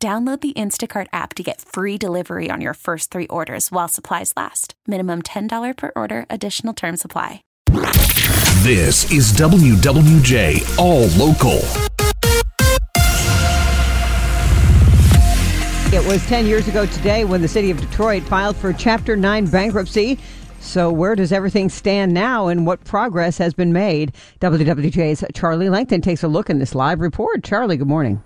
Download the Instacart app to get free delivery on your first three orders while supplies last. Minimum $10 per order, additional term supply. This is WWJ All Local. It was 10 years ago today when the city of Detroit filed for Chapter 9 bankruptcy. So, where does everything stand now and what progress has been made? WWJ's Charlie Langton takes a look in this live report. Charlie, good morning.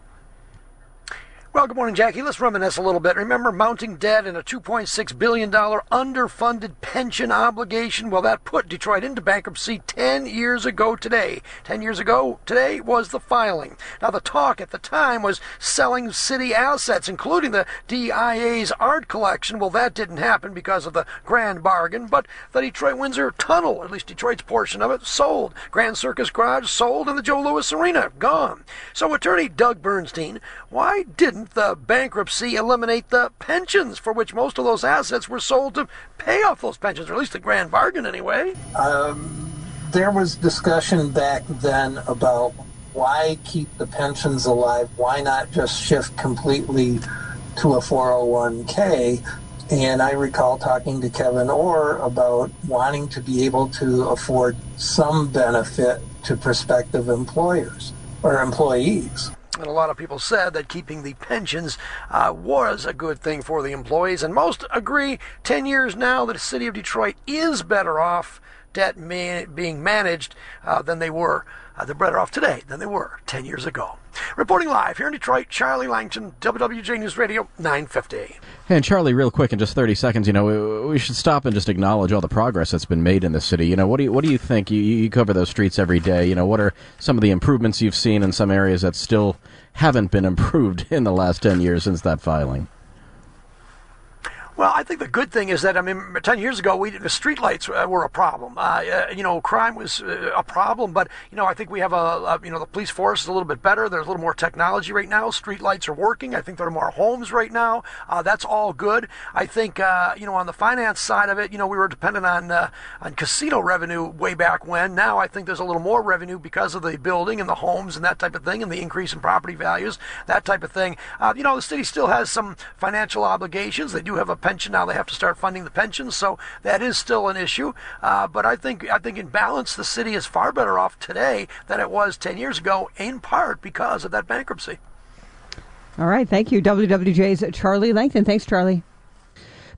Well, good morning, Jackie. Let's reminisce a little bit. Remember mounting debt and a $2.6 billion underfunded pension obligation? Well, that put Detroit into bankruptcy 10 years ago today. 10 years ago today was the filing. Now, the talk at the time was selling city assets, including the DIA's art collection. Well, that didn't happen because of the grand bargain, but the Detroit Windsor Tunnel, at least Detroit's portion of it, sold. Grand Circus Garage sold, and the Joe Louis Arena gone. So, attorney Doug Bernstein, why didn't the bankruptcy eliminate the pensions for which most of those assets were sold to pay off those pensions, or at least the grand bargain anyway? Um, there was discussion back then about why keep the pensions alive? Why not just shift completely to a 401k? And I recall talking to Kevin Orr about wanting to be able to afford some benefit to prospective employers or employees. And a lot of people said that keeping the pensions uh, was a good thing for the employees. And most agree 10 years now that the city of Detroit is better off debt man- being managed uh, than they were. Uh, they're better off today than they were 10 years ago. Reporting live here in Detroit, Charlie Langton, WWJ News Radio, 950. And Charlie, real quick, in just 30 seconds, you know, we, should stop and just acknowledge all the progress that's been made in the city. You know, what do you, what do you think? You, you cover those streets every day. You know, what are some of the improvements you've seen in some areas that still haven't been improved in the last 10 years since that filing? Well, I think the good thing is that I mean, ten years ago, we the streetlights uh, were a problem. Uh, uh, you know, crime was uh, a problem, but you know, I think we have a, a, you know the police force is a little bit better. There's a little more technology right now. Streetlights are working. I think there are more homes right now. Uh, that's all good. I think uh, you know on the finance side of it, you know, we were dependent on on casino revenue way back when. Now I think there's a little more revenue because of the building and the homes and that type of thing, and the increase in property values, that type of thing. you know, the city still has some financial obligations. They do have a pension now. They have to start funding the pensions, so that is still an issue. Uh, but I think I think in balance, the city is far better off today than it was 10 years ago, in part because of that bankruptcy. All right, thank you, WWJ's Charlie Langton. Thanks, Charlie.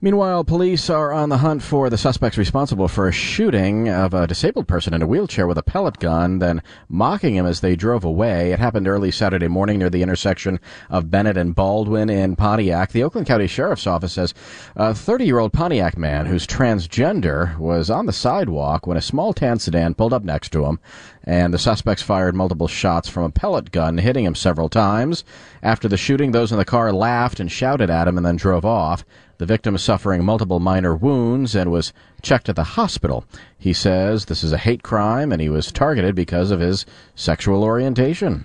Meanwhile, police are on the hunt for the suspects responsible for a shooting of a disabled person in a wheelchair with a pellet gun, then mocking him as they drove away. It happened early Saturday morning near the intersection of Bennett and Baldwin in Pontiac. The Oakland County Sheriff's Office says a 30 year old Pontiac man who's transgender was on the sidewalk when a small tan sedan pulled up next to him, and the suspects fired multiple shots from a pellet gun, hitting him several times. After the shooting, those in the car laughed and shouted at him and then drove off. The victim is suffering multiple minor wounds and was checked at the hospital. He says this is a hate crime and he was targeted because of his sexual orientation.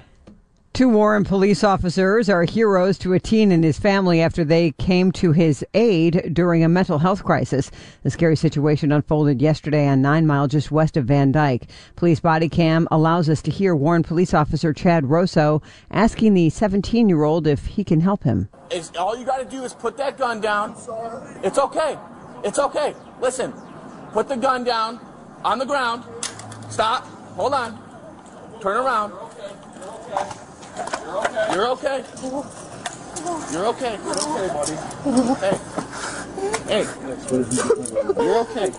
Two Warren police officers are heroes to a teen and his family after they came to his aid during a mental health crisis. The scary situation unfolded yesterday on Nine Mile, just west of Van Dyke. Police body cam allows us to hear Warren police officer Chad Rosso asking the 17 year old if he can help him. It's, all you got to do is put that gun down. It's okay. It's okay. Listen, put the gun down on the ground. Stop. Hold on. Turn around. You're okay. You're okay. You're okay, buddy. Hey. Hey. You're okay.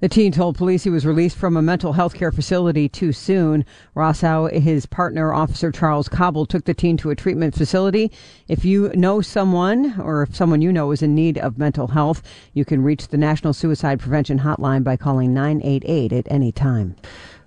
The teen told police he was released from a mental health care facility too soon. Rosso, his partner, Officer Charles Cobble, took the teen to a treatment facility. If you know someone or if someone you know is in need of mental health, you can reach the National Suicide Prevention Hotline by calling 988 at any time.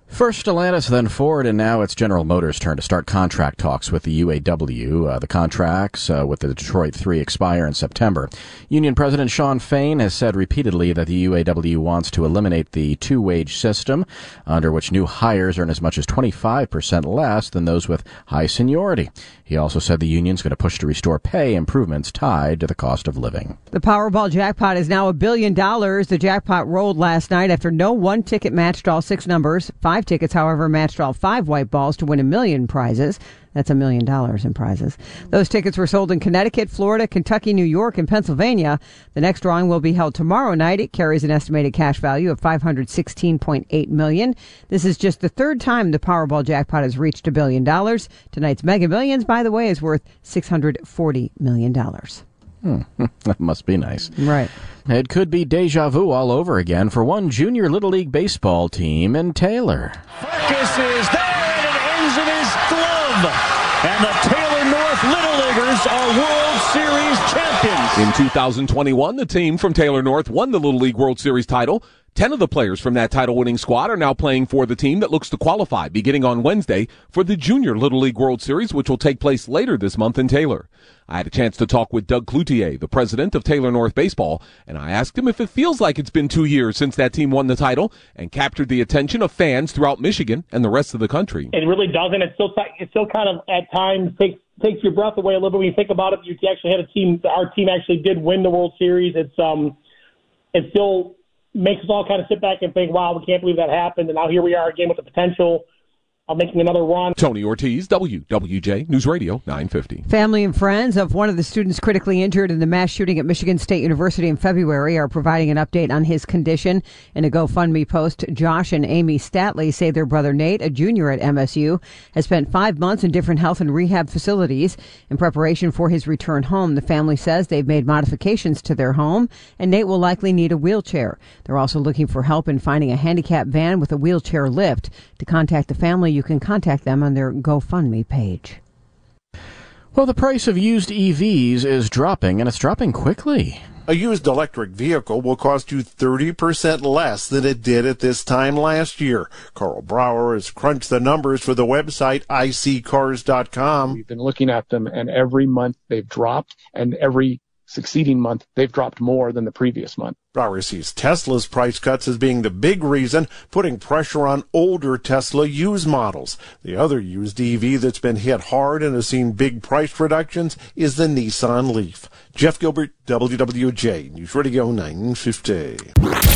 First Stellantis, then Ford, and now it's General Motors' turn to start contract talks with the UAW. Uh, the contracts uh, with the Detroit 3 expire in September. Union President Shawn Fain has said repeatedly that the UAW wants to eliminate the two wage system, under which new hires earn as much as 25% less than those with high seniority. He also said the union's going to push to restore pay improvements tied to the cost of living. The Powerball jackpot is now a billion dollars. The jackpot rolled last night after no one ticket matched all six numbers. Five tickets, however, matched all five white balls to win a million prizes. That's a million dollars in prizes. Those tickets were sold in Connecticut, Florida, Kentucky, New York, and Pennsylvania. The next drawing will be held tomorrow night. It carries an estimated cash value of 516.8 million. This is just the third time the Powerball jackpot has reached a billion dollars. Tonight's Mega Millions, by the way, is worth 640 million dollars. Hmm. that must be nice. Right. It could be deja vu all over again for one junior Little League baseball team in Taylor. Farkas is there and it ends in his glove. And the Taylor North Little Leaguers are World Series champions. In 2021, the team from Taylor North won the Little League World Series title. Ten of the players from that title winning squad are now playing for the team that looks to qualify beginning on Wednesday for the Junior Little League World Series, which will take place later this month in Taylor. I had a chance to talk with Doug Cloutier, the president of Taylor North Baseball, and I asked him if it feels like it's been two years since that team won the title and captured the attention of fans throughout Michigan and the rest of the country. It really doesn't. It still, it still kind of at times takes takes your breath away a little bit when you think about it. You actually had a team. Our team actually did win the World Series. It's um, it still makes us all kind of sit back and think, wow, we can't believe that happened. And now here we are again with the potential of making another run. Tony Ortiz, WWJ News Radio 950. Family and friends of one of the students critically injured in the mass shooting at Michigan State University in February are providing an update on his condition. In a GoFundMe post, Josh and Amy Statly say their brother Nate, a junior at MSU, has spent five months in different health and rehab facilities in preparation for his return home. The family says they've made modifications to their home and Nate will likely need a wheelchair. They're also looking for help in finding a handicap van with a wheelchair lift. To contact the family, you can contact them on their GoFundMe page. Well, the price of used EVs is dropping, and it's dropping quickly. A used electric vehicle will cost you 30% less than it did at this time last year. Carl Brauer has crunched the numbers for the website iSeeCars.com. We've been looking at them, and every month they've dropped, and every succeeding month, they've dropped more than the previous month. Brauer sees Tesla's price cuts as being the big reason, putting pressure on older Tesla used models. The other used EV that's been hit hard and has seen big price reductions is the Nissan Leaf. Jeff Gilbert, WWJ, News Radio 950.